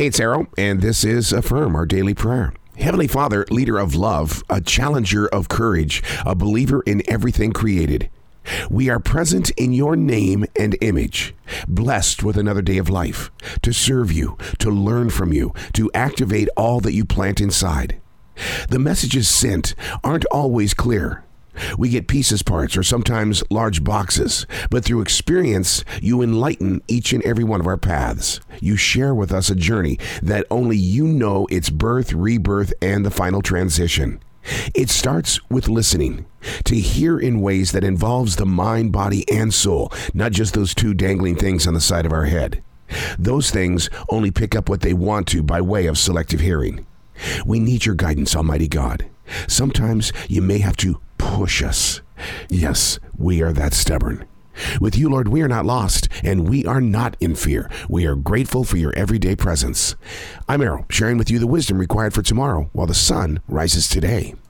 Hey, it's Arroe, and this is Affirm, our daily prayer. Heavenly Father, leader of love, a challenger of courage, a believer in everything created. We are present in your name and image, blessed with another day of life, to serve you, to learn from you, to activate all that you plant inside. The messages sent aren't always clear. We get pieces parts or sometimes large boxes, but through experience, you enlighten each and every one of our paths. You share with us a journey that only you know its birth, rebirth, and the final transition. It starts with listening, to hear in ways that involves the mind, body, and soul, not just those two dangling things on the side of our head. Those things only pick up what they want to by way of selective hearing. We need your guidance, Almighty God. Sometimes you may have to push us. Yes, we are that stubborn. With you, Lord, we are not lost, and we are not in fear. We are grateful for your everyday presence. I'm Arroe, sharing with you the wisdom required for tomorrow while the sun rises today.